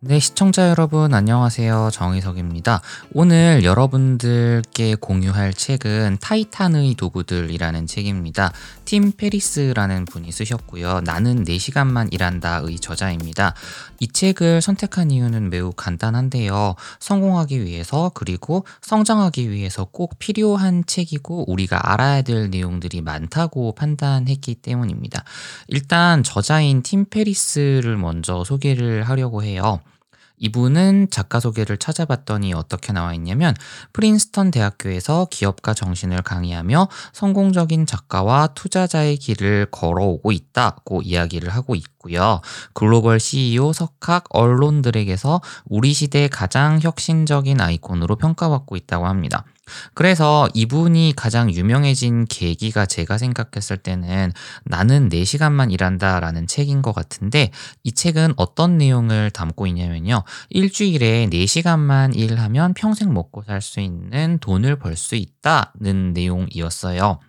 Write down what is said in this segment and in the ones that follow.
네, 시청자 여러분, 안녕하세요. 정희석입니다. 오늘 여러분들께 공유할 책은 타이탄의 도구들이라는 책입니다. 팀 페리스라는 분이 쓰셨고요. 나는 4시간만 일한다의 저자입니다. 이 책을 선택한 이유는 매우 간단한데요. 성공하기 위해서, 그리고 성장하기 위해서 꼭 필요한 책이고, 우리가 알아야 될 내용들이 많다고 판단했기 때문입니다. 일단 저자인 팀 페리스를 먼저 소개를 하려고 해요. 이분은 작가 소개를 찾아봤더니 어떻게 나와 있냐면 프린스턴 대학교에서 기업가 정신을 강의하며 성공적인 작가와 투자자의 길을 걸어오고 있다고 이야기를 하고 있고요. 글로벌 CEO 석학 언론들에게서 우리 시대 가장 혁신적인 아이콘으로 평가받고 있다고 합니다. 그래서 이분이 가장 유명해진 계기가 제가 생각했을 때는 나는 4시간만 일한다 라는 책인 것 같은데 이 책은 어떤 내용을 담고 있냐면요. 일주일에 4시간만 일하면 평생 먹고 살 수 있는 돈을 벌 수 있다는 내용이었어요.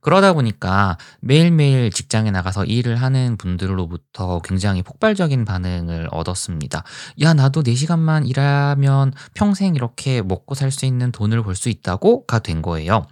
그러다 보니까 매일매일 직장에 나가서 일을 하는 분들로부터 굉장히 폭발적인 반응을 얻었습니다. 야, 나도 4시간만 일하면 평생 이렇게 먹고 살 수 있는 돈을 벌 수 있다고가 된 거예요.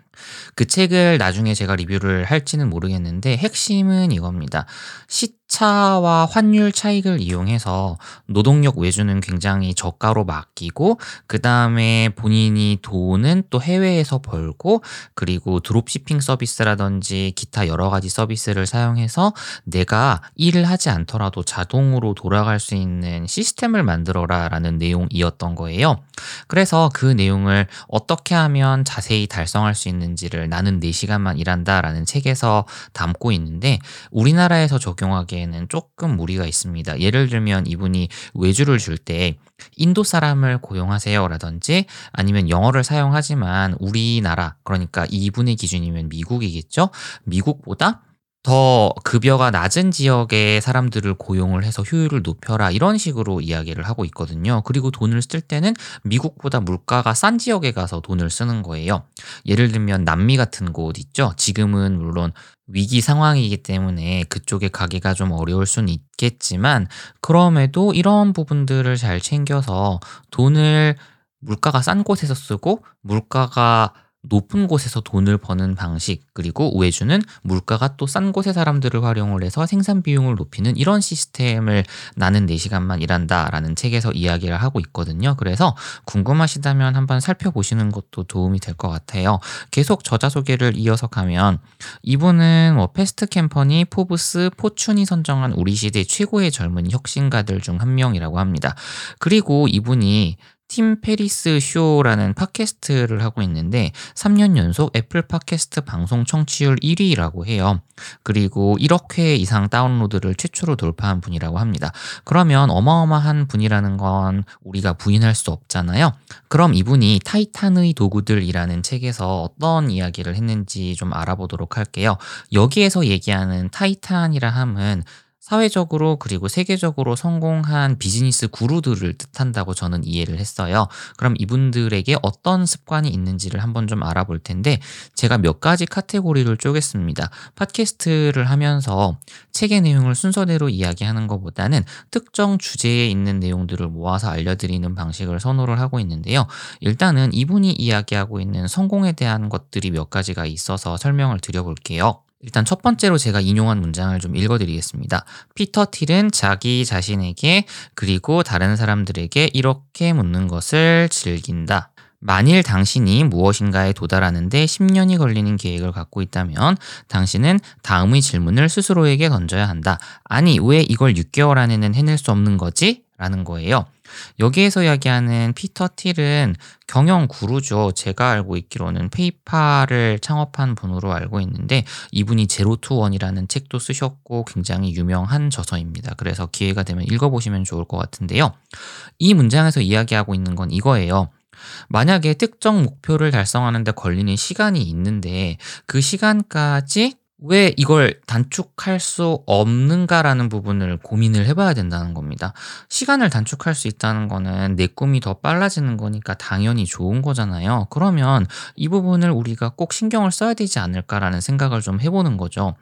그 책을 나중에 제가 리뷰를 할지는 모르겠는데 핵심은 이겁니다. 시차와 환율 차익을 이용해서 노동력 외주는 굉장히 저가로 맡기고 그 다음에 본인이 돈은 또 해외에서 벌고 그리고 드롭시핑 서비스라든지 기타 여러 가지 서비스를 사용해서 내가 일을 하지 않더라도 자동으로 돌아갈 수 있는 시스템을 만들어라 라는 내용이었던 거예요. 그래서 그 내용을 어떻게 하면 자세히 달성할 수 있는 지를 나는 4시간만 일한다 라는 책에서 담고 있는데 우리나라에서 적용하기에는 조금 무리가 있습니다. 예를 들면 이분이 외주를 줄 때 인도 사람을 고용하세요 라든지 아니면 영어를 사용하지만 우리나라 그러니까 이분의 기준이면 미국이겠죠. 미국보다 더 급여가 낮은 지역의 사람들을 고용을 해서 효율을 높여라 이런 식으로 이야기를 하고 있거든요. 그리고 돈을 쓸 때는 미국보다 물가가 싼 지역에 가서 돈을 쓰는 거예요. 예를 들면 남미 같은 곳 있죠. 지금은 물론 위기 상황이기 때문에 그쪽에 가기가 좀 어려울 수는 있겠지만 그럼에도 이런 부분들을 잘 챙겨서 돈을 물가가 싼 곳에서 쓰고 물가가 높은 곳에서 돈을 버는 방식 그리고 우회주는 물가가 또 싼 곳의 사람들을 활용을 해서 생산 비용을 높이는 이런 시스템을 나는 4시간만 일한다라는 책에서 이야기를 하고 있거든요. 그래서 궁금하시다면 한번 살펴보시는 것도 도움이 될 것 같아요. 계속 저자 소개를 이어서 가면 이분은 뭐 패스트 컴퍼니, 포브스, 포춘이 선정한 우리 시대 최고의 젊은 혁신가들 중 한 명이라고 합니다. 그리고 이분이 팀 페리스 쇼라는 팟캐스트를 하고 있는데 3년 연속 애플 팟캐스트 방송 청취율 1위라고 해요. 그리고 1억 회 이상 다운로드를 최초로 돌파한 분이라고 합니다. 그러면 어마어마한 분이라는 건 우리가 부인할 수 없잖아요. 그럼 이분이 타이탄의 도구들이라는 책에서 어떤 이야기를 했는지 좀 알아보도록 할게요. 여기에서 얘기하는 타이탄이라 함은 사회적으로 그리고 세계적으로 성공한 비즈니스 구루들을 뜻한다고 저는 이해를 했어요. 그럼 이분들에게 어떤 습관이 있는지를 한번 좀 알아볼 텐데 제가 몇 가지 카테고리를 쪼갰습니다. 팟캐스트를 하면서 책의 내용을 순서대로 이야기하는 것보다는 특정 주제에 있는 내용들을 모아서 알려드리는 방식을 선호를 하고 있는데요. 일단은 이분이 이야기하고 있는 성공에 대한 것들이 몇 가지가 있어서 설명을 드려볼게요. 일단 첫 번째로 제가 인용한 문장을 좀 읽어드리겠습니다. 피터 틸은 자기 자신에게 그리고 다른 사람들에게 이렇게 묻는 것을 즐긴다. 만일 당신이 무엇인가에 도달하는데 10년이 걸리는 계획을 갖고 있다면 당신은 다음의 질문을 스스로에게 던져야 한다. 아니, 왜 이걸 6개월 안에는 해낼 수 없는 거지? 라는 거예요. 여기에서 이야기하는 피터 틸은 경영 구루죠. 제가 알고 있기로는 페이팔을 창업한 분으로 알고 있는데 이분이 Zero to One이라는 책도 쓰셨고 굉장히 유명한 저서입니다. 그래서 기회가 되면 읽어보시면 좋을 것 같은데요. 이 문장에서 이야기하고 있는 건 이거예요. 만약에 특정 목표를 달성하는데 걸리는 시간이 있는데 그 시간까지 왜 이걸 단축할 수 없는가라는 부분을 고민을 해봐야 된다는 겁니다. 시간을 단축할 수 있다는 거는 내 꿈이 더 빨라지는 거니까 당연히 좋은 거잖아요. 그러면 이 부분을 우리가 꼭 신경을 써야 되지 않을까라는 생각을 좀 해보는 거죠.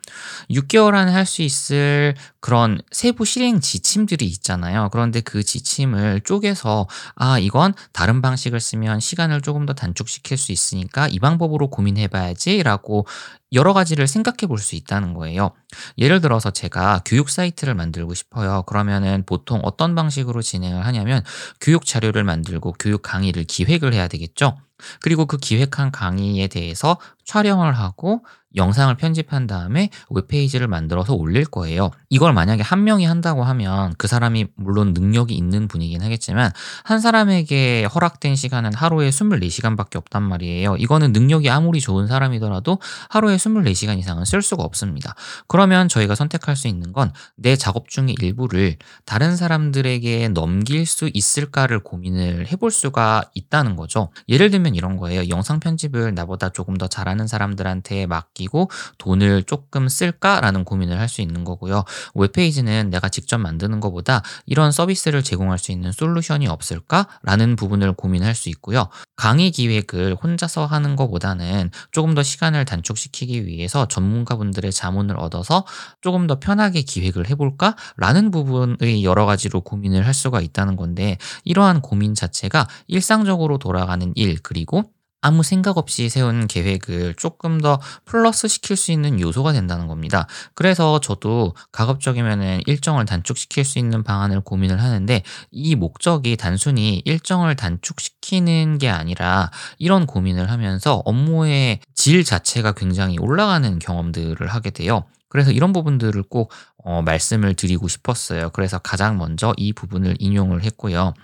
6개월 안에 할 수 있을 그런 세부 실행 지침들이 있잖아요. 그런데 그 지침을 쪼개서 아, 이건 다른 방식을 쓰면 시간을 조금 더 단축시킬 수 있으니까 이 방법으로 고민해 봐야지라고 여러 가지를 생각해 볼 수 있다는 거예요. 예를 들어서 제가 교육 사이트를 만들고 싶어요. 그러면은 보통 어떤 방식으로 진행을 하냐면 교육 자료를 만들고 교육 강의를 기획을 해야 되겠죠. 그리고 그 기획한 강의에 대해서 촬영을 하고 영상을 편집한 다음에 웹페이지를 만들어서 올릴 거예요. 이걸 만약에 한 명이 한다고 하면 그 사람이 물론 능력이 있는 분이긴 하겠지만 한 사람에게 허락된 시간은 하루에 24시간밖에 없단 말이에요. 이거는 능력이 아무리 좋은 사람이더라도 하루에 24시간 이상은 쓸 수가 없습니다. 그러면 저희가 선택할 수 있는 건 내 작업 중의 일부를 다른 사람들에게 넘길 수 있을까를 고민을 해볼 수가 있다는 거죠. 예를 들면 이런 거예요. 영상 편집을 나보다 조금 더 잘하는 사람들한테 맡기 고 돈을 조금 쓸까라는 고민을 할 수 있는 거고요. 웹페이지는 내가 직접 만드는 것보다 이런 서비스를 제공할 수 있는 솔루션이 없을까라는 부분을 고민할 수 있고요. 강의 기획을 혼자서 하는 것보다는 조금 더 시간을 단축시키기 위해서 전문가분들의 자문을 얻어서 조금 더 편하게 기획을 해볼까라는 부분의 여러 가지로 고민을 할 수가 있다는 건데 이러한 고민 자체가 일상적으로 돌아가는 일 그리고 아무 생각 없이 세운 계획을 조금 더 플러스 시킬 수 있는 요소가 된다는 겁니다. 그래서 저도 가급적이면은 일정을 단축시킬 수 있는 방안을 고민을 하는데 이 목적이 단순히 일정을 단축시키는 게 아니라 이런 고민을 하면서 업무의 질 자체가 굉장히 올라가는 경험들을 하게 돼요. 그래서 이런 부분들을 꼭 어, 말씀을 드리고 싶었어요. 그래서 가장 먼저 이 부분을 인용을 했고요.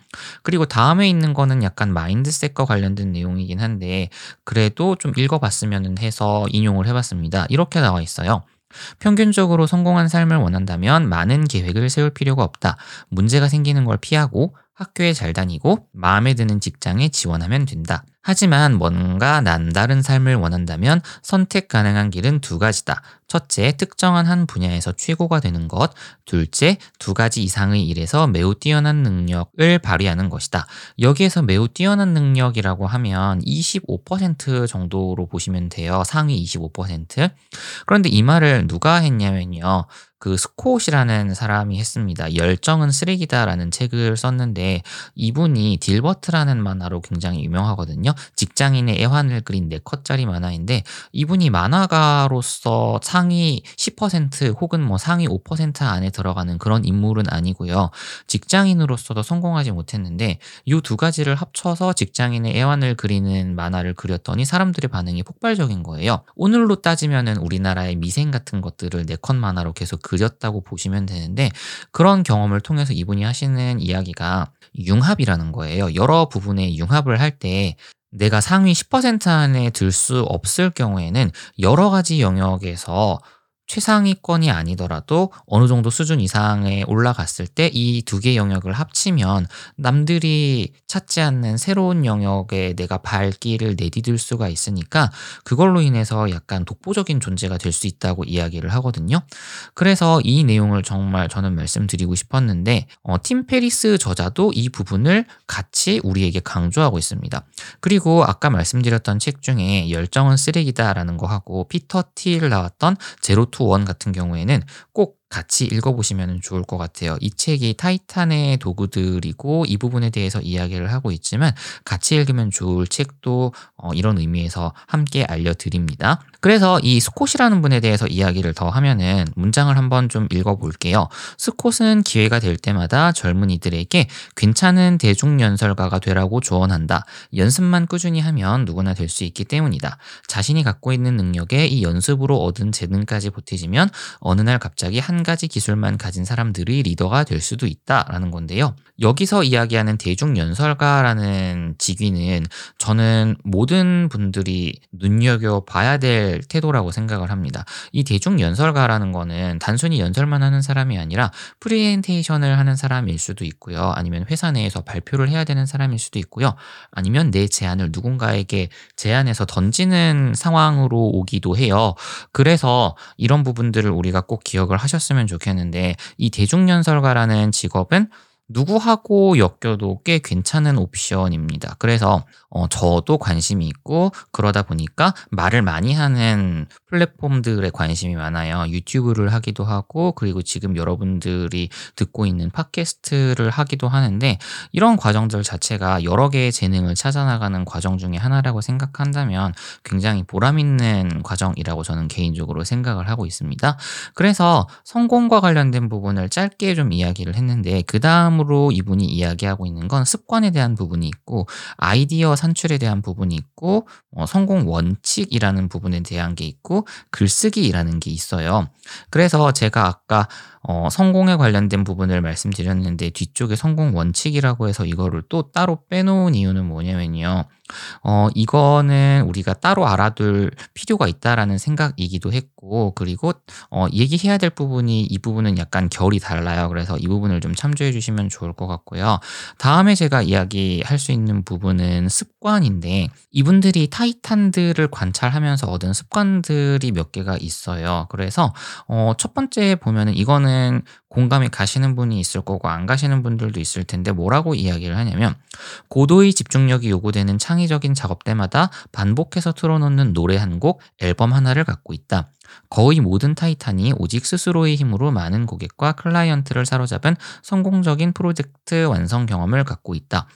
그리고 다음에 있는 거는 약간 마인드셋과 관련된 내용이긴 한데 그래도 좀 읽어봤으면 해서 인용을 해봤습니다. 이렇게 나와 있어요. 평균적으로 성공한 삶을 원한다면 많은 계획을 세울 필요가 없다. 문제가 생기는 걸 피하고 학교에 잘 다니고 마음에 드는 직장에 지원하면 된다. 하지만 뭔가 남다른 삶을 원한다면 선택 가능한 길은 두 가지다. 첫째, 특정한 한 분야에서 최고가 되는 것. 둘째, 두 가지 이상의 일에서 매우 뛰어난 능력을 발휘하는 것이다. 여기에서 매우 뛰어난 능력이라고 하면 25% 정도로 보시면 돼요. 상위 25%. 그런데 이 말을 누가 했냐면요. 그 스콧이라는 사람이 했습니다. 열정은 쓰레기다라는 책을 썼는데 이분이 딜버트라는 만화로 굉장히 유명하거든요. 직장인의 애환을 그린 4컷짜리 만화인데 이분이 만화가로서 상위 10% 혹은 뭐 상위 5% 안에 들어가는 그런 인물은 아니고요. 직장인으로서도 성공하지 못했는데 이 두 가지를 합쳐서 직장인의 애환을 그리는 만화를 그렸더니 사람들의 반응이 폭발적인 거예요. 오늘로 따지면은 우리나라의 미생 같은 것들을 4컷 만화로 계속 그렸다고 보시면 되는데 그런 경험을 통해서 이분이 하시는 이야기가 융합이라는 거예요. 여러 부분의 융합을 할 때 내가 상위 10% 안에 들 수 없을 경우에는 여러 가지 영역에서 최상위권이 아니더라도 어느 정도 수준 이상에 올라갔을 때 이 두 개 영역을 합치면 남들이 찾지 않는 새로운 영역에 내가 발길을 내디딜 수가 있으니까 그걸로 인해서 약간 독보적인 존재가 될 수 있다고 이야기를 하거든요. 그래서 이 내용을 정말 저는 말씀드리고 싶었는데 어, 팀 페리스 저자도 이 부분을 같이 우리에게 강조하고 있습니다. 그리고 아까 말씀드렸던 책 중에 열정은 쓰레기다라는 거 하고 피터 틸 나왔던 제로 투원 같은 경우에는 꼭 같이 읽어보시면 좋을 것 같아요. 이 책이 타이탄의 도구들이고 이 부분에 대해서 이야기를 하고 있지만 같이 읽으면 좋을 책도 어, 이런 의미에서 함께 알려드립니다. 그래서 이 스콧이라는 분에 대해서 이야기를 더 하면은 문장을 한번 좀 읽어볼게요. 스콧은 기회가 될 때마다 젊은이들에게 괜찮은 대중연설가가 되라고 조언한다. 연습만 꾸준히 하면 누구나 될 수 있기 때문이다. 자신이 갖고 있는 능력에 이 연습으로 얻은 재능까지 보태지면 어느 날 갑자기 한 가지 기술만 가진 사람들의 리더가 될 수도 있다라는 건데요. 여기서 이야기하는 대중연설가라는 직위는 저는 모든 분들이 눈여겨봐야 될 태도라고 생각을 합니다. 이 대중 연설가라는 거는 단순히 연설만 하는 사람이 아니라 프리젠테이션을 하는 사람일 수도 있고요. 아니면 회사 내에서 발표를 해야 되는 사람일 수도 있고요. 아니면 내 제안을 누군가에게 제안해서 던지는 상황으로 오기도 해요. 그래서 이런 부분들을 우리가 꼭 기억을 하셨으면 좋겠는데 이 대중 연설가라는 직업은 누구하고 엮여도 꽤 괜찮은 옵션입니다. 그래서 어, 저도 관심이 있고 그러다 보니까 말을 많이 하는 플랫폼들에 관심이 많아요. 유튜브를 하기도 하고 그리고 지금 여러분들이 듣고 있는 팟캐스트를 하기도 하는데 이런 과정들 자체가 여러 개의 재능을 찾아나가는 과정 중에 하나라고 생각한다면 굉장히 보람 있는 과정이라고 저는 개인적으로 생각을 하고 있습니다. 그래서 성공과 관련된 부분을 짧게 좀 이야기를 했는데 그 다음으로 이분이 이야기하고 있는 건 습관에 대한 부분이 있고 아이디어 산출에 대한 부분이 있고 어, 성공 원칙이라는 부분에 대한 게 있고 글쓰기라는 게 있어요. 그래서 제가 아까 어, 성공에 관련된 부분을 말씀드렸는데 뒤쪽에 성공 원칙이라고 해서 이거를 또 따로 빼놓은 이유는 뭐냐면요. 어, 이거는 우리가 따로 알아둘 필요가 있다라는 생각이기도 했고, 그리고, 어, 얘기해야 될 부분이 이 부분은 약간 결이 달라요. 그래서 이 부분을 좀 참조해 주시면 좋을 것 같고요. 다음에 제가 이야기할 수 있는 부분은 습관인데, 이분들이 타이탄들을 관찰하면서 얻은 습관들이 몇 개가 있어요. 그래서, 어, 첫 번째 보면은 이거는 공감이 가시는 분이 있을 거고 안 가시는 분들도 있을 텐데 뭐라고 이야기를 하냐면 고도의 집중력이 요구되는 창의적인 작업 때마다 반복해서 틀어놓는 노래 한 곡, 앨범 하나를 갖고 있다. 거의 모든 타이탄이 오직 스스로의 힘으로 많은 고객과 클라이언트를 사로잡은 성공적인 프로젝트 완성 경험을 갖고 있다.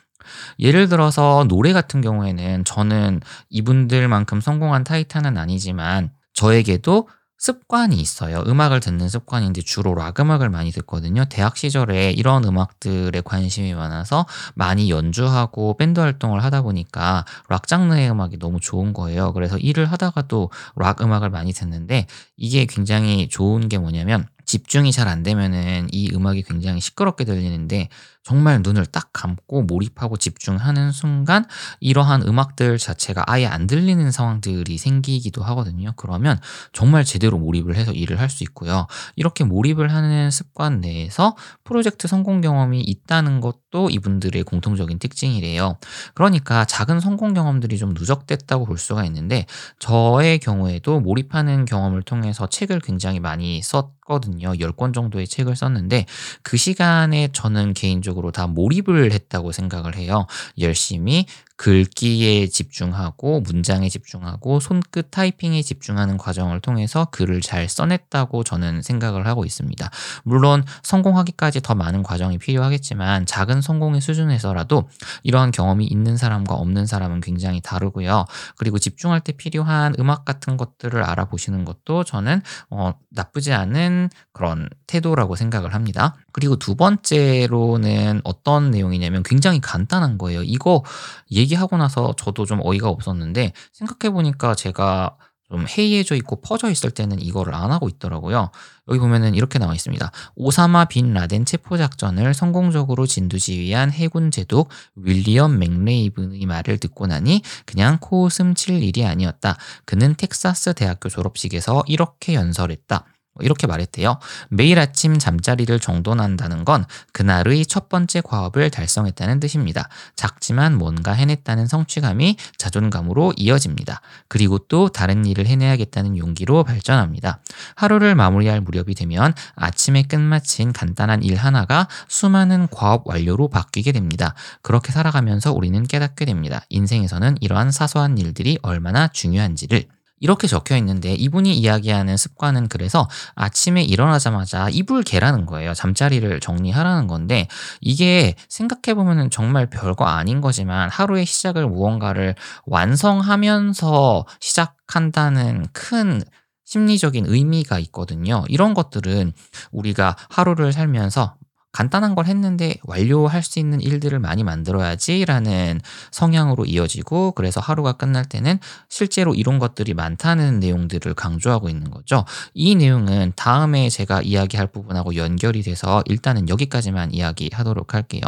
예를 들어서 노래 같은 경우에는 저는 이분들만큼 성공한 타이탄은 아니지만 저에게도 습관이 있어요. 음악을 듣는 습관인데 주로 락 음악을 많이 듣거든요. 대학 시절에 이런 음악들에 관심이 많아서 많이 연주하고 밴드 활동을 하다 보니까 락 장르의 음악이 너무 좋은 거예요. 그래서 일을 하다가도 락 음악을 많이 듣는데 이게 굉장히 좋은 게 뭐냐면 집중이 잘 안 되면은 이 음악이 굉장히 시끄럽게 들리는데 정말 눈을 딱 감고 몰입하고 집중하는 순간 이러한 음악들 자체가 아예 안 들리는 상황들이 생기기도 하거든요. 그러면 정말 제대로 몰입을 해서 일을 할 수 있고요. 이렇게 몰입을 하는 습관 내에서 프로젝트 성공 경험이 있다는 것도 이분들의 공통적인 특징이래요. 그러니까 작은 성공 경험들이 좀 누적됐다고 볼 수가 있는데 저의 경우에도 몰입하는 경험을 통해서 책을 굉장히 많이 썼 거든요. 10권 정도의 책을 썼는데 그 시간에 저는 개인적으로 다 몰입을 했다고 생각을 해요. 열심히 글귀에 집중하고 문장에 집중하고 손끝 타이핑에 집중하는 과정을 통해서 글을 잘 써냈다고 저는 생각을 하고 있습니다. 물론 성공하기까지 더 많은 과정이 필요하겠지만 작은 성공의 수준에서라도 이러한 경험이 있는 사람과 없는 사람은 굉장히 다르고요. 그리고 집중할 때 필요한 음악 같은 것들을 알아보시는 것도 저는 어, 나쁘지 않은 그런 태도라고 생각을 합니다. 그리고 두 번째로는 어떤 내용이냐면 굉장히 간단한 거예요. 이거 얘기하고 나서 저도 좀 어이가 없었는데 생각해보니까 제가 좀 해이해져 있고 퍼져 있을 때는 이거를 안 하고 있더라고요. 여기 보면은 이렇게 나와 있습니다. 오사마 빈 라덴 체포 작전을 성공적으로 진두지휘한 해군 제독 윌리엄 맥레이븐의 말을 듣고 나니 그냥 코웃음 칠 일이 아니었다. 그는 텍사스 대학교 졸업식에서 이렇게 연설했다. 뭐 이렇게 말했대요. 매일 아침 잠자리를 정돈한다는 건 그날의 첫 번째 과업을 달성했다는 뜻입니다. 작지만 뭔가 해냈다는 성취감이 자존감으로 이어집니다. 그리고 또 다른 일을 해내야겠다는 용기로 발전합니다. 하루를 마무리할 무렵이 되면 아침에 끝마친 간단한 일 하나가 수많은 과업 완료로 바뀌게 됩니다. 그렇게 살아가면서 우리는 깨닫게 됩니다. 인생에서는 이러한 사소한 일들이 얼마나 중요한지를 이렇게 적혀 있는데 이분이 이야기하는 습관은 그래서 아침에 일어나자마자 이불 개라는 거예요. 잠자리를 정리하라는 건데 이게 생각해보면 정말 별거 아닌 거지만 하루의 시작을 무언가를 완성하면서 시작한다는 큰 심리적인 의미가 있거든요. 이런 것들은 우리가 하루를 살면서 간단한 걸 했는데 완료할 수 있는 일들을 많이 만들어야지라는 성향으로 이어지고 그래서 하루가 끝날 때는 실제로 이런 것들이 많다는 내용들을 강조하고 있는 거죠. 이 내용은 다음에 제가 이야기할 부분하고 연결이 돼서 일단은 여기까지만 이야기하도록 할게요.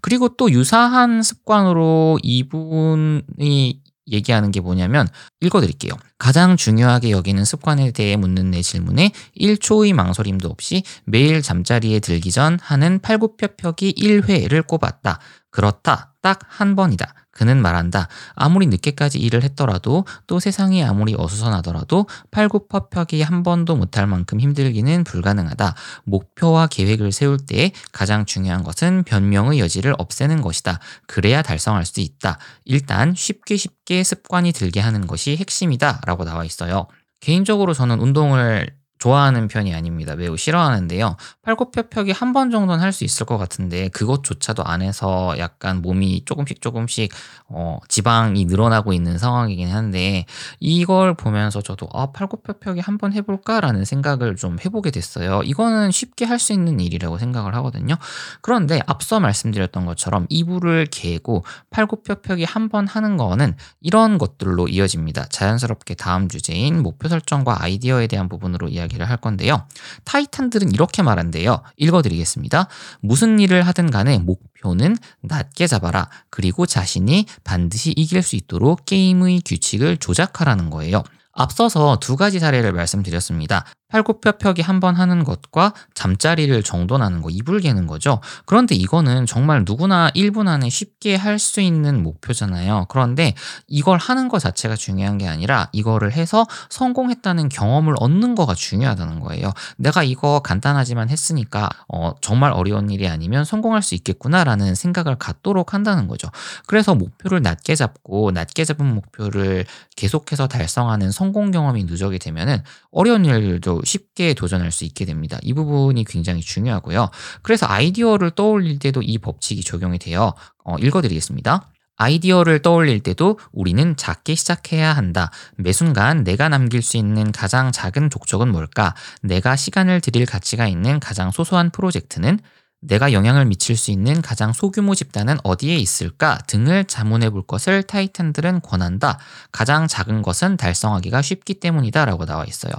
그리고 또 유사한 습관으로 이분이 얘기하는 게 뭐냐면 읽어드릴게요. 가장 중요하게 여기는 습관에 대해 묻는 내 질문에 1초의 망설임도 없이 매일 잠자리에 들기 전 하는 팔굽혀펴기 1회를 꼽았다. 그렇다. 딱 한 번이다. 그는 말한다. 아무리 늦게까지 일을 했더라도 또 세상이 아무리 어수선하더라도 팔굽혀펴기 한 번도 못할 만큼 힘들기는 불가능하다. 목표와 계획을 세울 때 가장 중요한 것은 변명의 여지를 없애는 것이다. 그래야 달성할 수 있다. 일단 쉽게 쉽게 습관이 들게 하는 것이 핵심이다. 라고 나와 있어요. 개인적으로 저는 운동을 좋아하는 편이 아닙니다. 매우 싫어하는데요. 팔굽혀펴기 한 번 정도는 할 수 있을 것 같은데 그것조차도 안 해서 약간 몸이 조금씩 조금씩 어, 지방이 늘어나고 있는 상황이긴 한데 이걸 보면서 저도 아, 팔굽혀펴기 한 번 해볼까라는 생각을 좀 해보게 됐어요. 이거는 쉽게 할 수 있는 일이라고 생각을 하거든요. 그런데 앞서 말씀드렸던 것처럼 이불을 개고 팔굽혀펴기 한 번 하는 거는 이런 것들로 이어집니다. 자연스럽게 다음 주제인 목표 설정과 아이디어에 대한 부분으로 이야기 이야기를 할 건데요. 타이탄들은 이렇게 말한대요. 읽어드리겠습니다. 무슨 일을 하든 간에 목표는 낮게 잡아라. 그리고 자신이 반드시 이길 수 있도록 게임의 규칙을 조작하라는 거예요. 앞서서 두 가지 사례를 말씀드렸습니다. 팔굽혀펴기 한 번 하는 것과 잠자리를 정돈하는 거, 이불 개는 거죠. 그런데 이거는 정말 누구나 1분 안에 쉽게 할 수 있는 목표잖아요. 그런데 이걸 하는 것 자체가 중요한 게 아니라 이거를 해서 성공했다는 경험을 얻는 거가 중요하다는 거예요. 내가 이거 간단하지만 했으니까 어, 정말 어려운 일이 아니면 성공할 수 있겠구나라는 생각을 갖도록 한다는 거죠. 그래서 목표를 낮게 잡고 낮게 잡은 목표를 계속해서 달성하는 성공 경험이 누적이 되면은 어려운 일도 쉽게 도전할 수 있게 됩니다. 이 부분이 굉장히 중요하고요. 그래서 아이디어를 떠올릴 때도 이 법칙이 적용이 돼요. 어, 읽어드리겠습니다. 아이디어를 떠올릴 때도 우리는 작게 시작해야 한다. 매 순간 내가 남길 수 있는 가장 작은 족적은 뭘까? 내가 시간을 들일 가치가 있는 가장 소소한 프로젝트는 내가 영향을 미칠 수 있는 가장 소규모 집단은 어디에 있을까 등을 자문해 볼 것을 타이탄들은 권한다. 가장 작은 것은 달성하기가 쉽기 때문이다 라고 나와 있어요.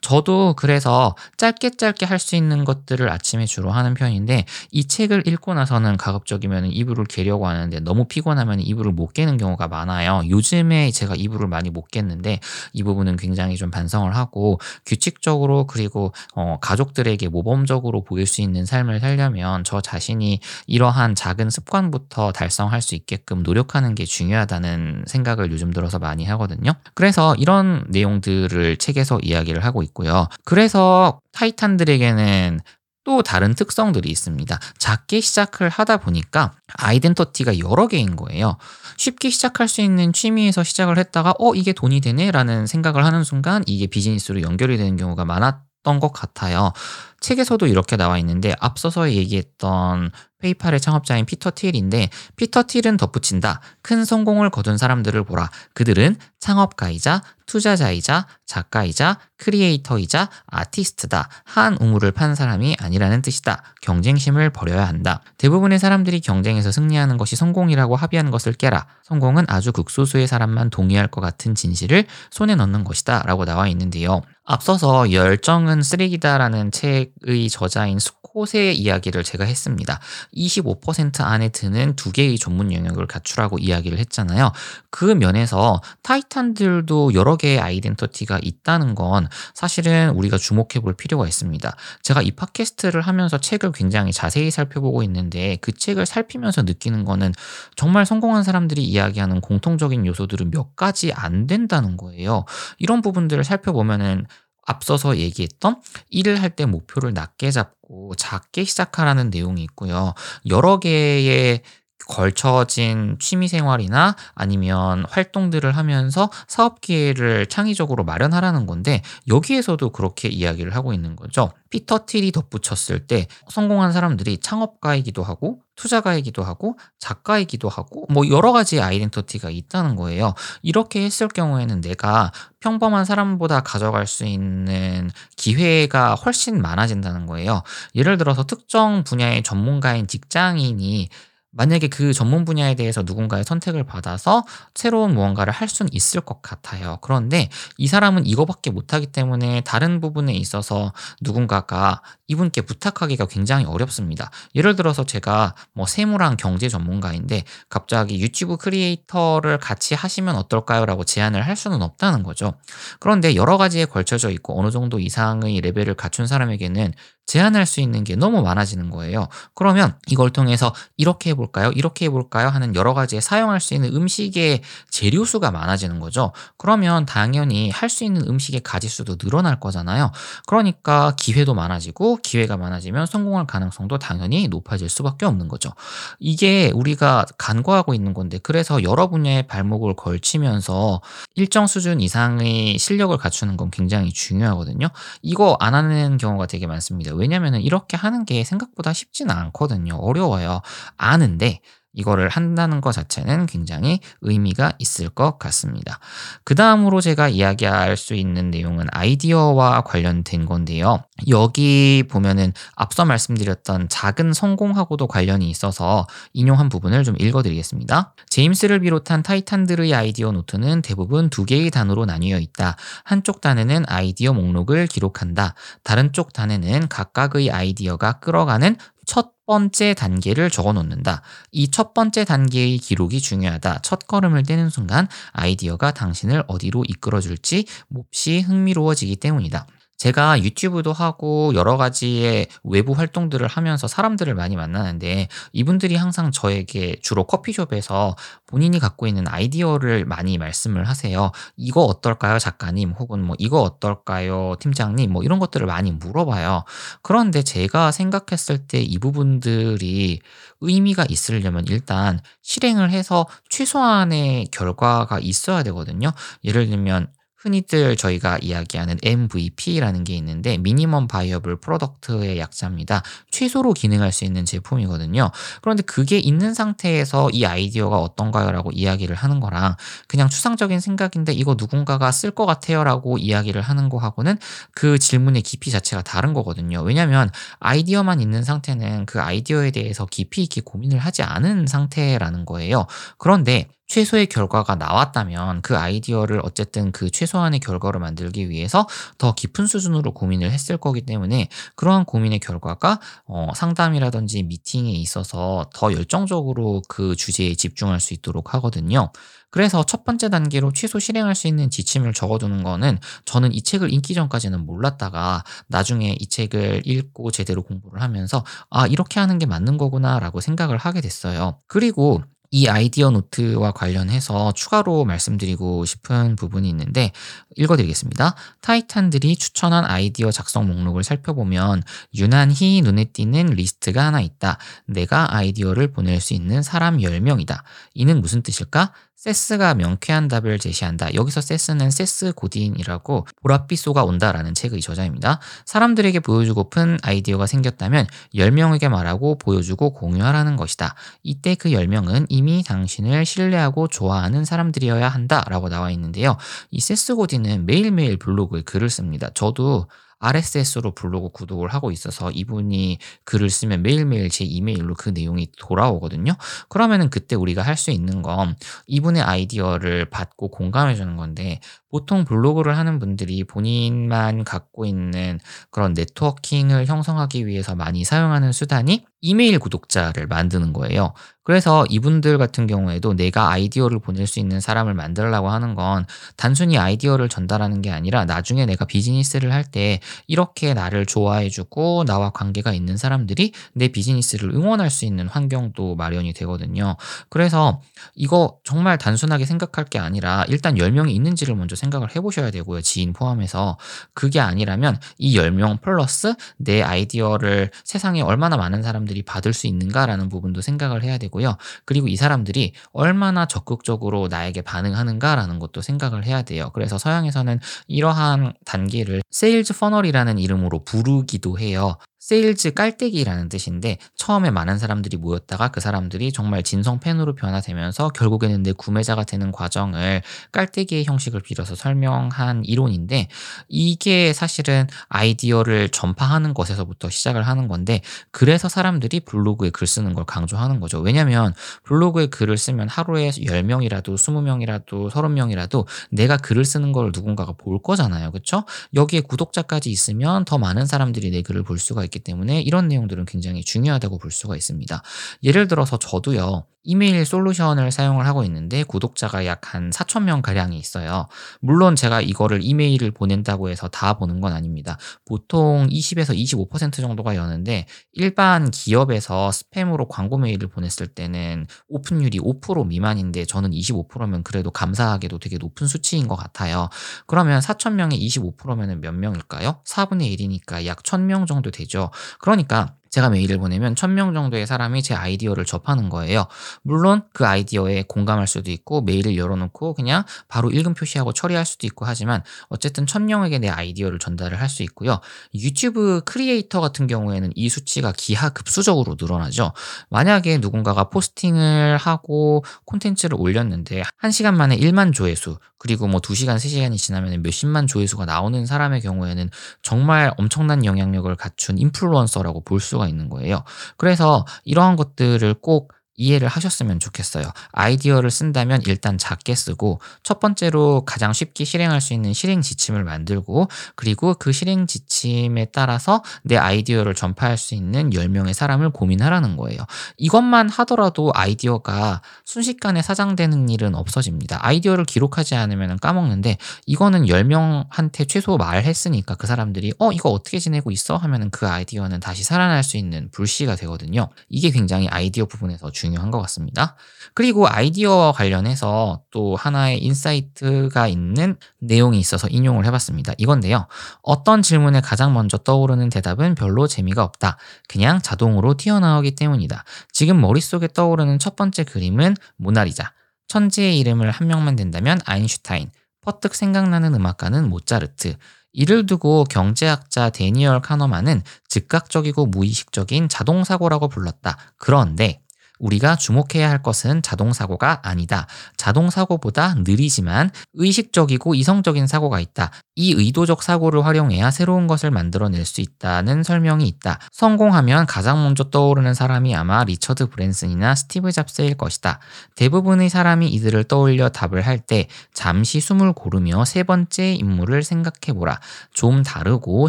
저도 그래서 짧게 짧게 할 수 있는 것들을 아침에 주로 하는 편인데 이 책을 읽고 나서는 가급적이면 이불을 개려고 하는데 너무 피곤하면 이불을 못 개는 경우가 많아요. 요즘에 제가 이불을 많이 못 깼는데 이 부분은 굉장히 좀 반성을 하고 규칙적으로 그리고 어, 가족들에게 모범적으로 보일 수 있는 삶을 살려면 하면 저 자신이 이러한 작은 습관부터 달성할 수 있게끔 노력하는 게 중요하다는 생각을 요즘 들어서 많이 하거든요. 그래서 이런 내용들을 책에서 이야기를 하고 있고요. 그래서 타이탄들에게는 또 다른 특성들이 있습니다. 작게 시작을 하다 보니까 identity가 여러 개인 거예요. 쉽게 시작할 수 있는 취미에서 시작을 했다가 어 이게 돈이 되네 라는 생각을 하는 순간 이게 비즈니스로 연결이 되는 경우가 많았던 것 같아요. 책에서도 이렇게 나와 있는데 앞서서 얘기했던 페이팔의 창업자인 피터 틸인데 피터 틸은 덧붙인다. 큰 성공을 거둔 사람들을 보라. 그들은 창업가이자 투자자이자 작가이자 크리에이터이자 아티스트다. 한 우물을 판 사람이 아니라는 뜻이다. 경쟁심을 버려야 한다. 대부분의 사람들이 경쟁에서 승리하는 것이 성공이라고 합의하는 것을 깨라. 성공은 아주 극소수의 사람만 동의할 것 같은 진실을 손에 넣는 것이다. 라고 나와 있는데요. 앞서서 열정은 쓰레기다라는 책의 저자인 스콧의 이야기를 제가 했습니다. 25% 안에 드는 두 개의 전문 영역을 갖추라고 이야기를 했잖아요. 그 면에서 타이탄들도 여러 개의 아이덴터티가 있다는 건 사실은 우리가 주목해 볼 필요가 있습니다. 제가 이 팟캐스트를 하면서 책을 굉장히 자세히 살펴보고 있는데 그 책을 살피면서 느끼는 거는 정말 성공한 사람들이 이야기하는 공통적인 요소들은 몇 가지 안 된다는 거예요. 이런 부분들을 살펴보면은 앞서서 얘기했던 일을 할 때 목표를 낮게 잡고 작게 시작하라는 내용이 있고요. 여러 개의 걸쳐진 취미 생활이나 아니면 활동들을 하면서 사업 기회를 창의적으로 마련하라는 건데 여기에서도 그렇게 이야기를 하고 있는 거죠. 피터 틸이 덧붙였을 때 성공한 사람들이 창업가이기도 하고 투자가이기도 하고 작가이기도 하고 뭐 여러 가지 아이덴티티가 있다는 거예요. 이렇게 했을 경우에는 내가 평범한 사람보다 가져갈 수 있는 기회가 훨씬 많아진다는 거예요. 예를 들어서 특정 분야의 전문가인 직장인이 만약에 그 전문 분야에 대해서 누군가의 선택을 받아서 새로운 무언가를 할 수는 있을 것 같아요. 그런데 이 사람은 이거밖에 못하기 때문에 다른 부분에 있어서 누군가가 이분께 부탁하기가 굉장히 어렵습니다. 예를 들어서 제가 뭐 세무랑 경제 전문가인데 갑자기 유튜브 크리에이터를 같이 하시면 어떨까요? 라고 제안을 할 수는 없다는 거죠. 그런데 여러 가지에 걸쳐져 있고 어느 정도 이상의 레벨을 갖춘 사람에게는 제안할 수 있는 게 너무 많아지는 거예요. 그러면 이걸 통해서 이렇게 해볼까요? 이렇게 해볼까요? 하는 여러 가지에 사용할 수 있는 음식의 재료 수가 많아지는 거죠. 그러면 당연히 할 수 있는 음식의 가지수도 늘어날 거잖아요. 그러니까 기회도 많아지고 기회가 많아지면 성공할 가능성도 당연히 높아질 수밖에 없는 거죠. 이게 우리가 간과하고 있는 건데 그래서 여러 분야의 발목을 걸치면서 일정 수준 이상의 실력을 갖추는 건 굉장히 중요하거든요. 이거 안 하는 경우가 되게 많습니다. 왜냐면은 이렇게 하는 게 생각보다 쉽지는 않거든요. 어려워요. 아는 데 이거를 한다는 것 자체는 굉장히 의미가 있을 것 같습니다. 그 다음으로 제가 이야기할 수 있는 내용은 아이디어와 관련된 건데요. 여기 보면은 앞서 말씀드렸던 작은 성공하고도 관련이 있어서 인용한 부분을 좀 읽어드리겠습니다. 제임스를 비롯한 타이탄들의 아이디어 노트는 대부분 두 개의 단으로 나뉘어 있다. 한쪽 단에는 아이디어 목록을 기록한다. 다른 쪽 단에는 각각의 아이디어가 끌어가는 첫 번째 단계를 적어 놓는다. 이 첫 번째 단계의 기록이 중요하다. 첫 걸음을 떼는 순간 아이디어가 당신을 어디로 이끌어 줄지 몹시 흥미로워지기 때문이다. 제가 유튜브도 하고 여러 가지의 외부 활동들을 하면서 사람들을 많이 만나는데 이분들이 항상 저에게 주로 커피숍에서 본인이 갖고 있는 아이디어를 많이 말씀을 하세요. 이거 어떨까요, 작가님? 혹은 뭐 이거 어떨까요, 팀장님? 뭐 이런 것들을 많이 물어봐요. 그런데 제가 생각했을 때 이 부분들이 의미가 있으려면 일단 실행을 해서 최소한의 결과가 있어야 되거든요. 예를 들면 흔히들 저희가 이야기하는 MVP라는 게 있는데 minimum viable product의 약자입니다. 최소로 기능할 수 있는 제품이거든요. 그런데 그게 있는 상태에서 이 아이디어가 어떤가요? 라고 이야기를 하는 거랑 그냥 추상적인 생각인데 이거 누군가가 쓸 것 같아요 라고 이야기를 하는 거하고는 그 질문의 깊이 자체가 다른 거거든요. 왜냐하면 아이디어만 있는 상태는 그 아이디어에 대해서 깊이 있게 고민을 하지 않은 상태라는 거예요. 그런데 최소의 결과가 나왔다면 그 아이디어를 어쨌든 그 최소한의 결과를 만들기 위해서 더 깊은 수준으로 고민을 했을 거기 때문에 그러한 고민의 결과가 어, 상담이라든지 미팅에 있어서 더 열정적으로 그 주제에 집중할 수 있도록 하거든요. 그래서 첫 번째 단계로 최소 실행할 수 있는 지침을 적어두는 거는 저는 이 책을 읽기 전까지는 몰랐다가 나중에 이 책을 읽고 제대로 공부를 하면서 아, 이렇게 하는 게 맞는 거구나 라고 생각을 하게 됐어요. 그리고 이 아이디어 노트와 관련해서 추가로 말씀드리고 싶은 부분이 있는데 읽어드리겠습니다. 타이탄들이 추천한 아이디어 작성 목록을 살펴보면 유난히 눈에 띄는 리스트가 하나 있다. 내가 아이디어를 보낼 수 있는 사람 10명이다. 이는 무슨 뜻일까? 세스가 명쾌한 답을 제시한다. 여기서 세스는 세스 고딘이라고 보랏빛소가 온다라는 책의 저자입니다. 사람들에게 보여주고픈 아이디어가 생겼다면 10명에게 말하고 보여주고 공유하라는 것이다. 이때 그 10명은 이미 당신을 신뢰하고 좋아하는 사람들이어야 한다라고 나와 있는데요. 이 세스 고딘은 매일매일 블로그에 글을 씁니다. 저도 RSS로 블로그 구독을 하고 있어서 이분이 글을 쓰면 매일매일 제 이메일로 그 내용이 돌아오거든요. 그러면은 그때 우리가 할 수 있는 건 이분의 아이디어를 받고 공감해 주는 건데 보통 블로그를 하는 분들이 본인만 갖고 있는 그런 네트워킹을 형성하기 위해서 많이 사용하는 수단이 이메일 구독자를 만드는 거예요. 그래서 이분들 같은 경우에도 내가 아이디어를 보낼 수 있는 사람을 만들려고 하는 건 단순히 아이디어를 전달하는 게 아니라 나중에 내가 비즈니스를 할 때 이렇게 나를 좋아해주고 나와 관계가 있는 사람들이 내 비즈니스를 응원할 수 있는 환경도 마련이 되거든요. 그래서 이거 정말 단순하게 생각할 게 아니라 일단 10명이 있는지를 먼저 생각을 해보셔야 되고요. 지인 포함해서. 그게 아니라면 이 10명 플러스 내 아이디어를 세상에 얼마나 많은 사람들이 받을 수 있는가라는 부분도 생각을 해야 되고요. 그리고 이 사람들이 얼마나 적극적으로 나에게 반응하는가라는 것도 생각을 해야 돼요. 그래서 서양에서는 이러한 단계를 sales funnel이라는 이름으로 부르기도 해요. 세일즈 깔때기라는 뜻인데 처음에 많은 사람들이 모였다가 그 사람들이 정말 진성 팬으로 변화되면서 결국에는 내 구매자가 되는 과정을 깔때기의 형식을 빌어서 설명한 이론인데 이게 사실은 아이디어를 전파하는 것에서부터 시작을 하는 건데 그래서 사람들이 블로그에 글 쓰는 걸 강조하는 거죠. 왜냐면 블로그에 글을 쓰면 하루에 10명이라도 20명이라도 30명이라도 내가 글을 쓰는 걸 누군가가 볼 거잖아요. 그렇죠? 여기에 구독자까지 있으면 더 많은 사람들이 내 글을 볼 수가 있기 때문에 이런 내용들은 굉장히 중요하다고 볼 수가 있습니다. 예를 들어서 저도요. 이메일 솔루션을 사용을 하고 있는데 구독자가 약 한 4천 명 가량이 있어요. 물론 제가 이거를 이메일을 보낸다고 해서 다 보는 건 아닙니다. 보통 20에서 25% 정도가 여는데 일반 기업에서 스팸으로 광고 메일을 보냈을 때는 오픈율이 5% 미만인데 저는 25%면 그래도 감사하게도 되게 높은 수치인 것 같아요. 그러면 4천 명에 25%면 몇 명일까요? 4분의 1이니까 약 1000명 정도 되죠. 그러니까 제가 메일을 보내면 1000명 정도의 사람이 제 아이디어를 접하는 거예요. 물론 그 아이디어에 공감할 수도 있고 메일을 열어놓고 그냥 바로 읽음 표시하고 처리할 수도 있고 하지만 어쨌든 1000명에게 내 아이디어를 전달을 할 수 있고요. 유튜브 크리에이터 같은 경우에는 이 수치가 기하급수적으로 늘어나죠. 만약에 누군가가 posting을 하고 콘텐츠를 올렸는데 1시간 만에 1만 조회수 그리고 뭐 2시간, 3시간이 지나면 몇십만 조회수가 나오는 사람의 경우에는 정말 엄청난 영향력을 갖춘 influencer라고 볼 수가 있는 거예요. 그래서 이러한 것들을 꼭 이해를 하셨으면 좋겠어요. 아이디어를 쓴다면 일단 작게 쓰고 첫 번째로 가장 쉽게 실행할 수 있는 실행 지침을 만들고 그리고 그 실행 지침에 따라서 내 아이디어를 전파할 수 있는 10명의 사람을 고민하라는 거예요. 이것만 하더라도 아이디어가 순식간에 사장되는 일은 없어집니다. 아이디어를 기록하지 않으면 까먹는데 이거는 10명한테 최소 말했으니까 그 사람들이 어 이거 어떻게 지내고 있어 하면은 그 아이디어는 다시 살아날 수 있는 불씨가 되거든요. 이게 굉장히 아이디어 부분에서 중요 중요한 것 같습니다. 그리고 아이디어와 관련해서 또 하나의 insight가 있는 내용이 있어서 인용을 해봤습니다. 이건데요. 어떤 질문에 가장 먼저 떠오르는 대답은 별로 재미가 없다. 그냥 자동으로 튀어나오기 때문이다. 지금 머릿속에 떠오르는 첫 번째 그림은 모나리자. 천재의 이름을 한 명만 댄다면 아인슈타인. 퍼뜩 생각나는 음악가는 모차르트. 이를 두고 경제학자 데니얼 카너만은 즉각적이고 무의식적인 자동사고라고 불렀다. 그런데 우리가 주목해야 할 것은 자동사고가 아니다. 자동사고보다 느리지만 의식적이고 이성적인 사고가 있다. 이 의도적 사고를 활용해야 새로운 것을 만들어낼 수 있다는 설명이 있다. 성공하면 가장 먼저 떠오르는 사람이 아마 리처드 브랜슨이나 스티브 잡스일 것이다. 대부분의 사람이 이들을 떠올려 답을 할 때 잠시 숨을 고르며 세 번째 인물을 생각해보라. 좀 다르고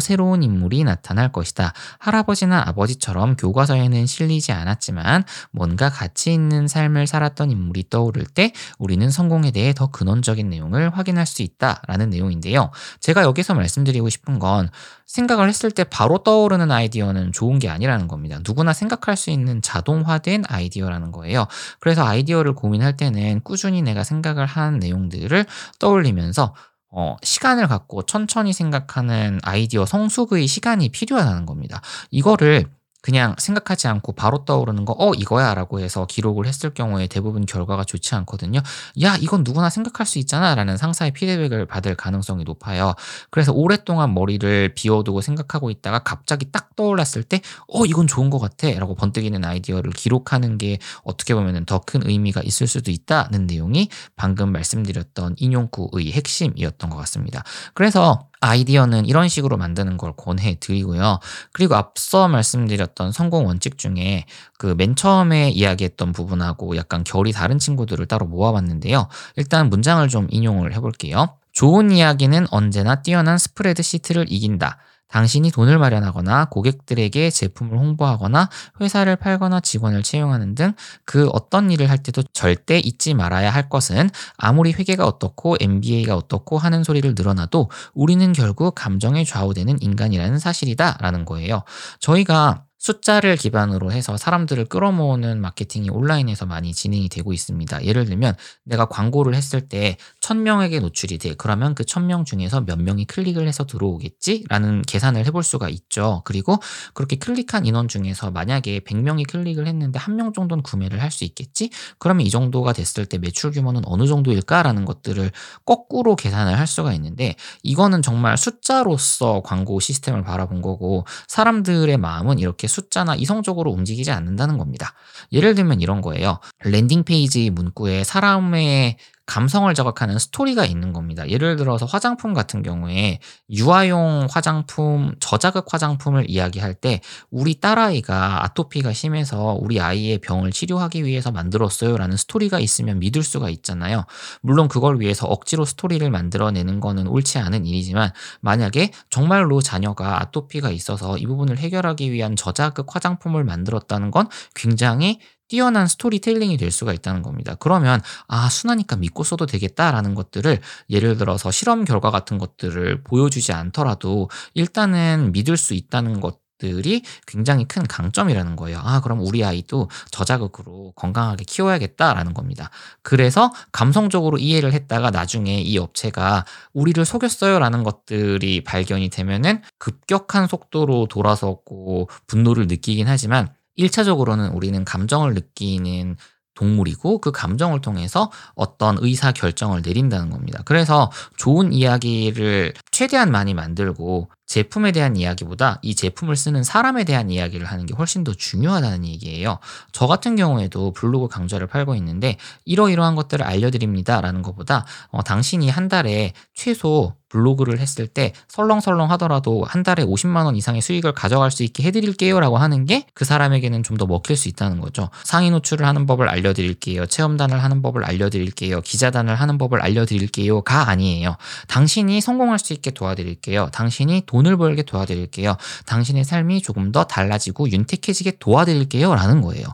새로운 인물이 나타날 것이다. 할아버지나 아버지처럼 교과서에는 실리지 않았지만 뭔가 뭔가 가치 있는 삶을 살았던 인물이 떠오를 때 우리는 성공에 대해 더 근원적인 내용을 확인할 수 있다라는 내용인데요. 제가 여기서 말씀드리고 싶은 건 생각을 했을 때 바로 떠오르는 아이디어는 좋은 게 아니라는 겁니다. 누구나 생각할 수 있는 자동화된 아이디어라는 거예요. 그래서 아이디어를 고민할 때는 꾸준히 내가 생각을 한 내용들을 떠올리면서 어, 시간을 갖고 천천히 생각하는 아이디어 성숙의 시간이 필요하다는 겁니다. 이거를 그냥 생각하지 않고 바로 떠오르는 거, 어, 이거야 라고 해서 기록을 했을 경우에 대부분 결과가 좋지 않거든요. 야, 이건 누구나 생각할 수 있잖아 라는 상사의 피드백을 받을 가능성이 높아요. 그래서 오랫동안 머리를 비워두고 생각하고 있다가 갑자기 딱 떠올랐을 때, 어, 이건 좋은 것 같아 라고 번뜩이는 아이디어를 기록하는 게 어떻게 보면 더 큰 의미가 있을 수도 있다는 내용이 방금 말씀드렸던 인용구의 핵심이었던 것 같습니다. 그래서 아이디어는 이런 식으로 만드는 걸 권해 드리고요. 그리고 앞서 말씀드렸던 성공 원칙 중에 그 맨 처음에 이야기했던 부분하고 약간 결이 다른 친구들을 따로 모아봤는데요. 일단 문장을 좀 인용을 해볼게요. 좋은 이야기는 언제나 뛰어난 스프레드 시트를 이긴다. 당신이 돈을 마련하거나 고객들에게 제품을 홍보하거나 회사를 팔거나 직원을 채용하는 등 그 어떤 일을 할 때도 절대 잊지 말아야 할 것은 아무리 회계가 어떻고 MBA가 어떻고 하는 소리를 늘어나도 우리는 결국 감정에 좌우되는 인간이라는 사실이다 라는 거예요. 저희가 숫자를 기반으로 해서 사람들을 끌어모으는 마케팅이 온라인에서 많이 진행이 되고 있습니다. 예를 들면 내가 광고를 했을 때 1000명에게 노출이 돼. 그러면 그 1000명 중에서 몇 명이 클릭을 해서 들어오겠지? 라는 계산을 해볼 수가 있죠. 그리고 그렇게 클릭한 인원 중에서 만약에 100명이 클릭을 했는데 한 명 정도는 구매를 할 수 있겠지? 그러면 이 정도가 됐을 때 매출 규모는 어느 정도일까라는 것들을 거꾸로 계산을 할 수가 있는데 이거는 정말 숫자로서 광고 시스템을 바라본 거고 사람들의 마음은 이렇게 숫자나 이성적으로 움직이지 않는다는 겁니다. 예를 들면 이런 거예요. landing page 문구에 사람의 감성을 자극하는 스토리가 있는 겁니다. 예를 들어서 화장품 같은 경우에 유아용 화장품, 저자극 화장품을 이야기할 때 우리 딸아이가 아토피가 심해서 우리 아이의 병을 치료하기 위해서 만들었어요 라는 스토리가 있으면 믿을 수가 있잖아요. 물론 그걸 위해서 억지로 스토리를 만들어내는 거는 옳지 않은 일이지만 만약에 정말로 자녀가 아토피가 있어서 이 부분을 해결하기 위한 저자극 화장품을 만들었다는 건 굉장히 뛰어난 storytelling이 될 수가 있다는 겁니다. 그러면 아 순하니까 믿고 써도 되겠다라는 것들을 예를 들어서 실험 결과 같은 것들을 보여주지 않더라도 일단은 믿을 수 있다는 것 들이 굉장히 큰 강점이라는 거예요. 아, 그럼 우리 아이도 저자극으로 건강하게 키워야겠다라는 겁니다. 그래서 감성적으로 이해를 했다가 나중에 이 업체가 우리를 속였어요라는 것들이 발견이 되면은 급격한 속도로 돌아섰고 분노를 느끼긴 하지만 1차적으로는 우리는 감정을 느끼는 동물이고 그 감정을 통해서 어떤 의사 결정을 내린다는 겁니다. 그래서 좋은 이야기를 최대한 많이 만들고 제품에 대한 이야기보다 이 제품을 쓰는 사람에 대한 이야기를 하는 게 훨씬 더 중요하다는 얘기예요. 저 같은 경우에도 블로그 강좌를 팔고 있는데 이러이러한 것들을 알려드립니다라는 것보다 어, 당신이 한 달에 최소 블로그를 했을 때 설렁설렁 하더라도 한 달에 50만 원 이상의 수익을 가져갈 수 있게 해드릴게요라고 하는 게 그 사람에게는 좀 더 먹힐 수 있다는 거죠. 상위 노출을 하는 법을 알려드릴게요. 체험단을 하는 법을 알려드릴게요. 기자단을 하는 법을 알려드릴게요가 아니에요. 당신이 성공할 수 있게 도와드릴게요. 당신이 돈을 벌게 도와드릴게요. 당신의 삶이 조금 더 달라지고 윤택해지게 도와드릴게요라는 거예요.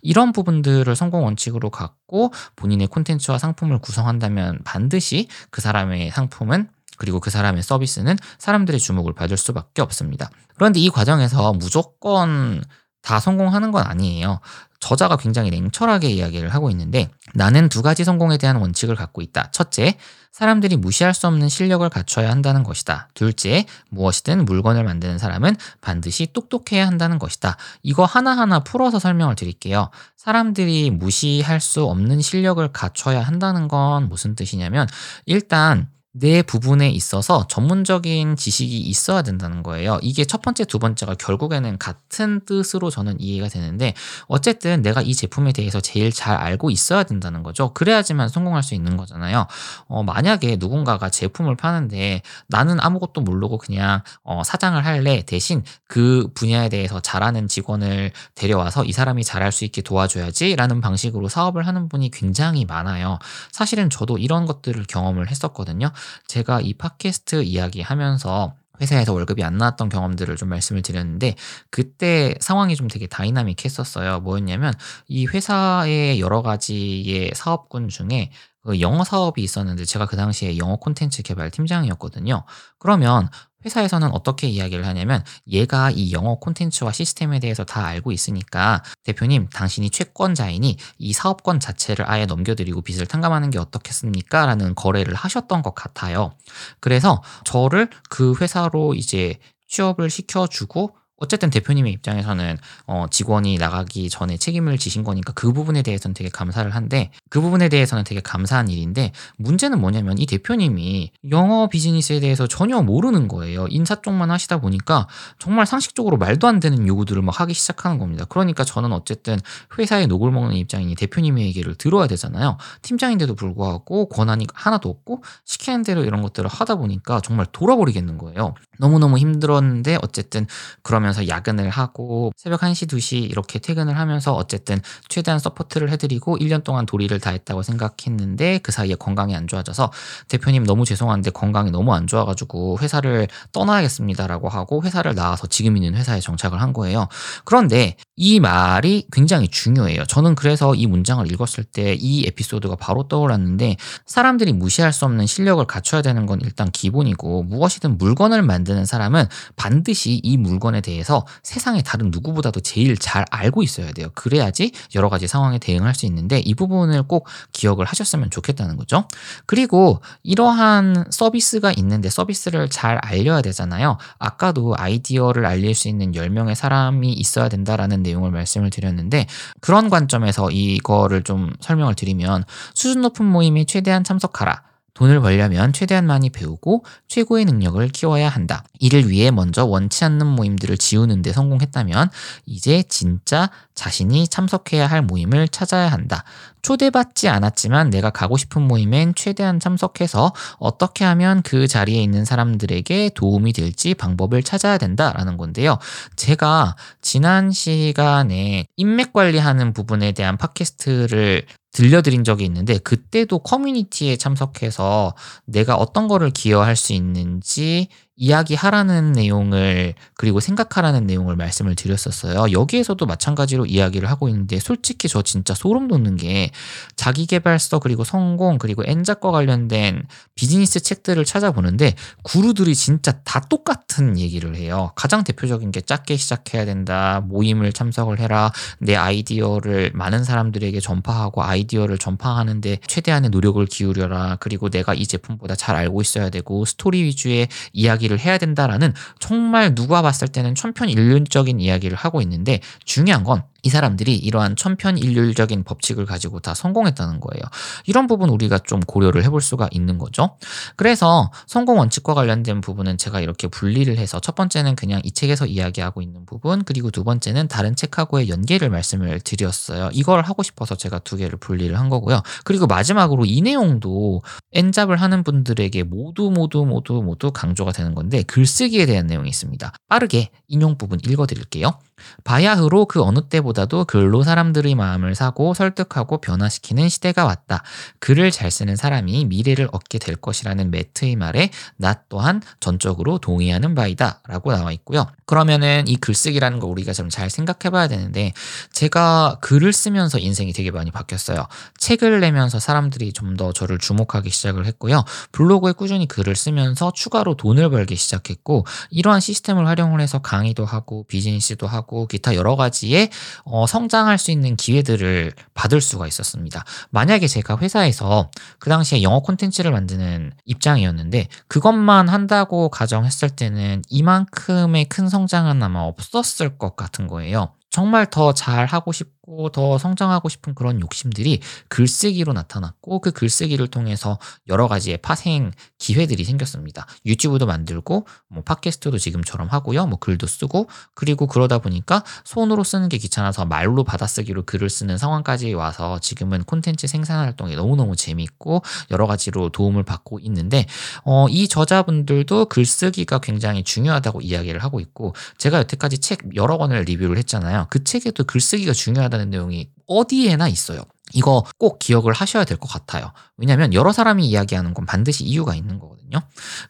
이런 부분들을 성공 원칙으로 갖고 본인의 콘텐츠와 상품을 구성한다면 반드시 그 사람의 상품은 그리고 그 사람의 서비스는 사람들의 주목을 받을 수밖에 없습니다. 그런데 이 과정에서 무조건 다 성공하는 건 아니에요. 저자가 굉장히 냉철하게 이야기를 하고 있는데 나는 두 가지 성공에 대한 원칙을 갖고 있다. 첫째, 사람들이 무시할 수 없는 실력을 갖춰야 한다는 것이다. 둘째, 무엇이든 물건을 만드는 사람은 반드시 똑똑해야 한다는 것이다. 이거 하나하나 풀어서 설명을 드릴게요. 사람들이 무시할 수 없는 실력을 갖춰야 한다는 건 무슨 뜻이냐면 일단 내 부분에 있어서 전문적인 지식이 있어야 된다는 거예요. 이게 첫 번째, 두 번째가 결국에는 같은 뜻으로 저는 이해가 되는데, 어쨌든 내가 이 제품에 대해서 제일 잘 알고 있어야 된다는 거죠. 그래야지만 성공할 수 있는 거잖아요. 어, 만약에 누군가가 제품을 파는데 나는 아무것도 모르고 그냥 어, 사장을 할래 대신 그 분야에 대해서 잘하는 직원을 데려와서 이 사람이 잘할 수 있게 도와줘야지 라는 방식으로 사업을 하는 분이 굉장히 많아요. 사실은 저도 이런 것들을 경험을 했었거든요. 제가 이 팟캐스트 이야기 하면서 회사에서 월급이 안 나왔던 경험들을 좀 말씀을 드렸는데 그때 상황이 좀 되게 다이나믹했었어요. 뭐였냐면 이 회사의 여러 가지의 사업군 중에 그 영어 사업이 있었는데 제가 그 당시에 영어 콘텐츠 개발 팀장이었거든요. 그러면 회사에서는 어떻게 이야기를 하냐면 얘가 이 영어 콘텐츠와 시스템에 대해서 다 알고 있으니까 대표님 당신이 채권자이니 이 사업권 자체를 아예 넘겨드리고 빚을 탕감하는 게 어떻겠습니까? 라는 거래를 하셨던 것 같아요. 그래서 저를 그 회사로 이제 취업을 시켜주고 어쨌든 대표님의 입장에서는 어, 직원이 나가기 전에 책임을 지신 거니까 그 부분에 대해서는 되게 감사를 한데 그 부분에 대해서는 되게 감사한 일인데 문제는 뭐냐면 이 대표님이 영어 비즈니스에 대해서 전혀 모르는 거예요. 인사 쪽만 하시다 보니까 정말 상식적으로 말도 안 되는 요구들을 막 하기 시작하는 겁니다. 그러니까 저는 어쨌든 회사에 녹을 먹는 입장이니 대표님의 얘기를 들어야 되잖아요. 팀장인데도 불구하고 권한이 하나도 없고 시키는 대로 이런 것들을 하다 보니까 정말 돌아버리겠는 거예요. 너무너무 힘들었는데 어쨌든 그러면 서 야근을 하고 새벽 1시, 2시 이렇게 퇴근을 하면서 어쨌든 최대한 support를 해드리고 1년 동안 도리를 다했다고 생각했는데 그 사이에 건강이 안 좋아져서 대표님 너무 죄송한데 건강이 너무 안 좋아가지고 회사를 떠나야겠습니다라고 하고 회사를 나와서 지금 있는 회사에 정착을 한 거예요. 그런데 이 말이 굉장히 중요해요. 저는 그래서 이 문장을 읽었을 때 이 에피소드가 바로 떠올랐는데 사람들이 무시할 수 없는 실력을 갖춰야 되는 건 일단 기본이고 무엇이든 물건을 만드는 사람은 반드시 이 물건에 대해 서 세상에 다른 누구보다도 제일 잘 알고 있어야 돼요. 그래야지 여러 가지 상황에 대응할 수 있는데 이 부분을 꼭 기억을 하셨으면 좋겠다는 거죠. 그리고 이러한 서비스가 있는데 서비스를 잘 알려야 되잖아요. 아까도 아이디어를 알릴 수 있는 10명의 사람이 있어야 된다라는 내용을 말씀을 드렸는데 그런 관점에서 이거를 좀 설명을 드리면 수준 높은 모임에 최대한 참석하라. 돈을 벌려면 최대한 많이 배우고 최고의 능력을 키워야 한다. 이를 위해 먼저 원치 않는 모임들을 지우는데 성공했다면 이제 진짜 자신이 참석해야 할 모임을 찾아야 한다. 초대받지 않았지만 내가 가고 싶은 모임엔 최대한 참석해서 어떻게 하면 그 자리에 있는 사람들에게 도움이 될지 방법을 찾아야 된다라는 건데요. 제가 지난 시간에 인맥 관리하는 부분에 대한 팟캐스트를 들려드린 적이 있는데 그때도 커뮤니티에 참석해서 내가 어떤 거를 기여할 수 있는지 이야기하라는 내용을 그리고 생각하라는 내용을 말씀을 드렸었어요. 여기에서도 마찬가지로 이야기를 하고 있는데 솔직히 저 진짜 소름 돋는 게 자기개발서 그리고 성공 그리고 N작과 관련된 비즈니스 책들을 찾아보는데 구루들이 진짜 다 똑같은 얘기를 해요. 가장 대표적인 게 작게 시작해야 된다. 모임을 참석을 해라. 내 아이디어를 많은 사람들에게 전파하고 아이디어를 전파하는데 최대한의 노력을 기울여라. 그리고 내가 이 제품보다 잘 알고 있어야 되고 스토리 위주의 이야기 이야기를 해야 된다라는 정말 누가 봤을 때는 천편일률적인 이야기를 하고 있는데 중요한 건 이 사람들이 이러한 천편일률적인 법칙을 가지고 다 성공했다는 거예요. 이런 부분 우리가 좀 고려를 해볼 수가 있는 거죠. 그래서 성공 원칙과 관련된 부분은 제가 이렇게 분리를 해서 첫 번째는 그냥 이 책에서 이야기하고 있는 부분 그리고 두 번째는 다른 책하고의 연계를 말씀을 드렸어요. 이걸 하고 싶어서 제가 두 개를 분리를 한 거고요. 그리고 마지막으로 이 내용도 엔잡을 하는 분들에게 모두 모두 모두 모두 강조가 되는 건데 글쓰기에 대한 내용이 있습니다. 빠르게 인용 부분 읽어드릴게요. 바야흐로 그 어느 때보다도 글로 사람들의 마음을 사고 설득하고 변화시키는 시대가 왔다. 글을 잘 쓰는 사람이 미래를 얻게 될 것이라는 매트의 말에 나 또한 전적으로 동의하는 바이다. 라고 나와 있고요. 그러면은 이 글쓰기라는 거 우리가 좀 잘 생각해 봐야 되는데 제가 글을 쓰면서 인생이 되게 많이 바뀌었어요. 책을 내면서 사람들이 좀 더 저를 주목하기 시작을 했고요. 블로그에 꾸준히 글을 쓰면서 추가로 돈을 벌기 시작했고 이러한 시스템을 활용을 해서 강의도 하고 비즈니스도 하고 하고 기타 여러 가지의 어, 성장할 수 있는 기회들을 받을 수가 있었습니다. 만약에 제가 회사에서 그 당시에 영어 콘텐츠를 만드는 입장이었는데 그것만 한다고 가정했을 때는 이만큼의 큰 성장은 아마 없었을 것 같은 거예요. 정말 더 잘하고 싶고 더 성장하고 싶은 그런 욕심들이 글쓰기로 나타났고 그 글쓰기를 통해서 여러 가지의 파생 기회들이 생겼습니다. 유튜브도 만들고 뭐 팟캐스트도 지금처럼 하고요. 뭐 글도 쓰고 그리고 그러다 보니까 손으로 쓰는 게 귀찮아서 말로 받아쓰기로 글을 쓰는 상황까지 와서 지금은 콘텐츠 생산 활동이 너무너무 재밌고 여러 가지로 도움을 받고 있는데 어, 이 저자분들도 글쓰기가 굉장히 중요하다고 이야기를 하고 있고 제가 여태까지 책 여러 권을 리뷰를 했잖아요. 그 책에도 글쓰기가 중요하다 는 내용이 어디에나 있어요. 이거 꼭 기억을 하셔야 될 것 같아요. 왜냐하면 여러 사람이 이야기하는 건 반드시 이유가 있는 거거든요.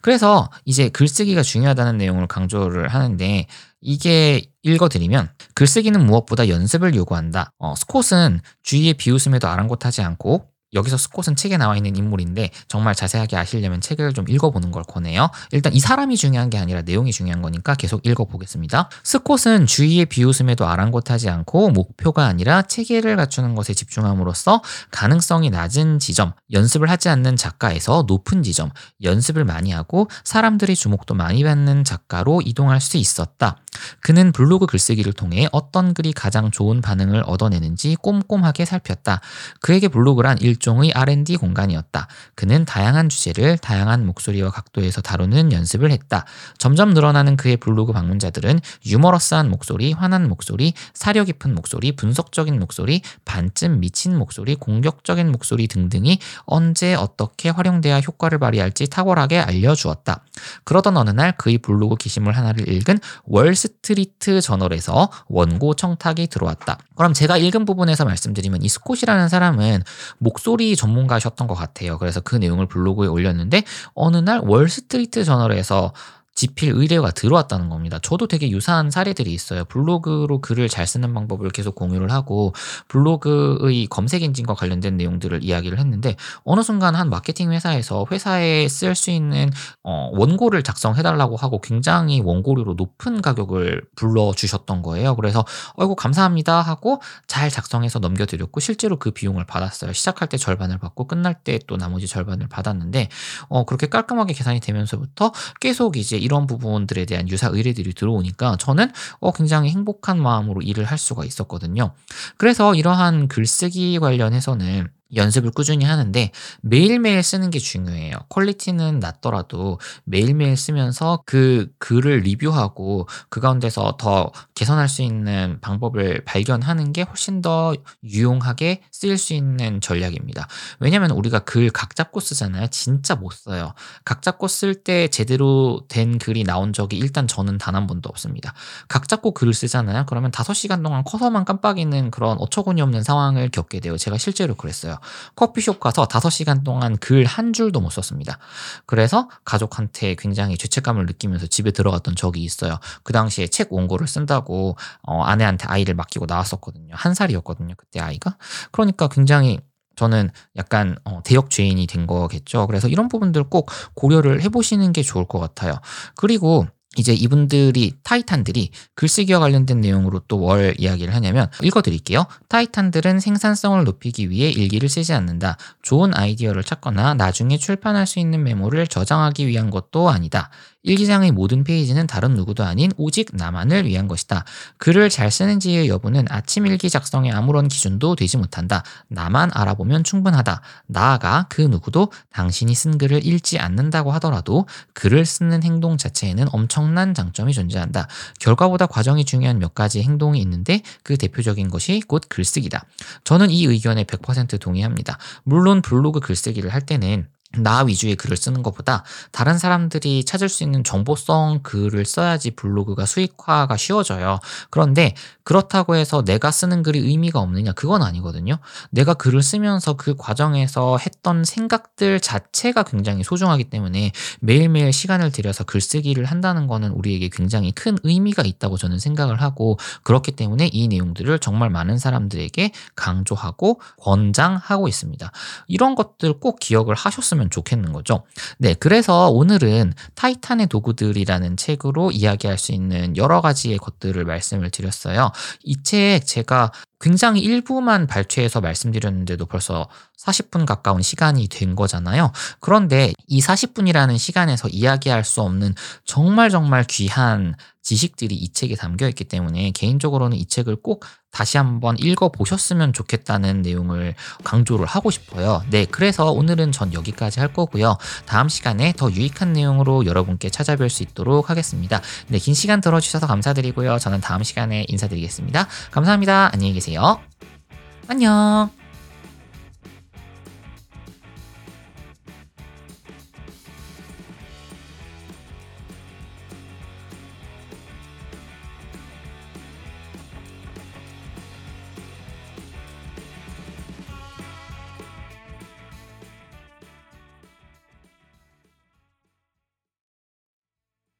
그래서 이제 글쓰기가 중요하다는 내용을 강조를 하는데 이게 읽어드리면 글쓰기는 무엇보다 연습을 요구한다. 어, 스콧은 주위의 비웃음에도 아랑곳하지 않고 여기서 스콧은 책에 나와 있는 인물인데 정말 자세하게 아시려면 책을 좀 읽어보는 걸 권해요. 일단 이 사람이 중요한 게 아니라 내용이 중요한 거니까 계속 읽어보겠습니다. 스콧은 주위의 비웃음에도 아랑곳하지 않고 목표가 아니라 체계를 갖추는 것에 집중함으로써 가능성이 낮은 지점, 연습을 하지 않는 작가에서 높은 지점, 연습을 많이 하고 사람들의 주목도 많이 받는 작가로 이동할 수 있었다. 그는 블로그 글쓰기를 통해 어떤 글이 가장 좋은 반응을 얻어내는지 꼼꼼하게 살폈다. 그에게 블로그란 일종 의 R&D 공간이었다. 그는 다양한 주제를 다양한 목소리와 각도에서 다루는 연습을 했다. 점점 늘어나는 그의 블로그 방문자들은 유머러스한 목소리, 화난 목소리, 사려 깊은 목소리, 분석적인 목소리, 반쯤 미친 목소리, 공격적인 목소리 등등이 언제 어떻게 활용돼야 효과를 발휘할지 탁월하게 알려주었다. 그러던 어느 날 그의 블로그 게시물 하나를 읽은 월스 스트리트 저널에서 원고 청탁이 들어왔다. 그럼 제가 읽은 부분에서 말씀드리면 이 스콧이라는 사람은 목소리 전문가셨던 것 같아요. 그래서 그 내용을 블로그에 올렸는데 어느 날 월스트리트 저널에서 집필 의뢰가 들어왔다는 겁니다. 저도 되게 유사한 사례들이 있어요. 블로그로 글을 잘 쓰는 방법을 계속 공유를 하고 블로그의 검색 엔진과 관련된 내용들을 이야기를 했는데 어느 순간 한 마케팅 회사에서 회사에 쓸 수 있는 어, 원고를 작성해달라고 하고 굉장히 원고료로 높은 가격을 불러주셨던 거예요. 그래서 어이구 감사합니다 하고 잘 작성해서 넘겨드렸고 실제로 그 비용을 받았어요. 시작할 때 절반을 받고 끝날 때 또 나머지 절반을 받았는데 어, 그렇게 깔끔하게 계산이 되면서부터 계속 이제 이런 부분들에 대한 유사 의뢰들이 들어오니까 저는 어, 굉장히 행복한 마음으로 일을 할 수가 있었거든요. 그래서 이러한 글쓰기 관련해서는 연습을 꾸준히 하는데 매일매일 쓰는 게 중요해요. 퀄리티는 낮더라도 매일매일 쓰면서 그 글을 리뷰하고 그 가운데서 더 개선할 수 있는 방법을 발견하는 게 훨씬 더 유용하게 쓰일 수 있는 전략입니다. 왜냐면 우리가 글 각 잡고 쓰잖아요. 진짜 못 써요. 각 잡고 쓸 때 제대로 된 글이 나온 적이 일단 저는 단 한 번도 없습니다. 각 잡고 글을 쓰잖아요. 그러면 5시간 동안 커서만 깜빡이는 그런 어처구니 없는 상황을 겪게 돼요. 제가 실제로 그랬어요. 없어요. 커피숍 가서 5시간 동안 글 한 줄도 못 썼습니다. 그래서 가족한테 굉장히 죄책감을 느끼면서 집에 들어갔던 적이 있어요. 그 당시에 책 원고를 쓴다고 어, 아내한테 아이를 맡기고 나왔었거든요. 한 살이었거든요. 그때 아이가. 그러니까 굉장히 저는 약간 어, 대역 죄인이 된 거겠죠. 그래서 이런 부분들 꼭 고려를 해보시는 게 좋을 것 같아요. 그리고 이제 이분들이 타이탄들이 글쓰기와 관련된 내용으로 또뭘 이야기를 하냐면 읽어드릴게요. 타이탄들은 생산성을 높이기 위해 일기를 쓰지 않는다. 좋은 아이디어를 찾거나 나중에 출판할 수 있는 메모를 저장하기 위한 것도 아니다. 일기장의 모든 페이지는 다른 누구도 아닌 오직 나만을 위한 것이다. 글을 잘 쓰는지의 여부는 아침 일기 작성에 아무런 기준도 되지 못한다. 나만 알아보면 충분하다. 나아가 그 누구도 당신이 쓴 글을 읽지 않는다고 하더라도 글을 쓰는 행동 자체에는 엄청난 장점이 존재한다. 결과보다 과정이 중요한 몇 가지 행동이 있는데 그 대표적인 것이 곧 글쓰기다. 저는 이 의견에 100% 동의합니다. 물론 블로그 글쓰기를 할 때는 나 위주의 글을 쓰는 것보다 다른 사람들이 찾을 수 있는 정보성 글을 써야지 블로그가 수익화가 쉬워져요. 그런데 그렇다고 해서 내가 쓰는 글이 의미가 없느냐? 그건 아니거든요. 내가 글을 쓰면서 그 과정에서 했던 생각들 자체가 굉장히 소중하기 때문에 매일매일 시간을 들여서 글쓰기를 한다는 거는 우리에게 굉장히 큰 의미가 있다고 저는 생각을 하고 그렇기 때문에 이 내용들을 정말 많은 사람들에게 강조하고 권장하고 있습니다. 이런 것들 꼭 기억을 하셨으면 좋겠는 거죠. 네, 그래서 오늘은 타이탄의 도구들이라는 책으로 이야기할 수 있는 여러 가지의 것들을 말씀을 드렸어요. 이 책 제가 굉장히 일부만 발췌해서 말씀드렸는데도 벌써 40분 가까운 시간이 된 거잖아요. 그런데 이 40분이라는 시간에서 이야기할 수 없는 정말 정말 귀한 지식들이 이 책에 담겨 있기 때문에 개인적으로는 이 책을 꼭 다시 한번 읽어 보셨으면 좋겠다는 내용을 강조를 하고 싶어요. 네, 그래서 오늘은 전 여기까지 할 거고요. 다음 시간에 더 유익한 내용으로 여러분께 찾아뵐 수 있도록 하겠습니다. 네, 긴 시간 들어주셔서 감사드리고요. 저는 다음 시간에 인사드리겠습니다. 감사합니다. 안녕히 계세요. 안녕.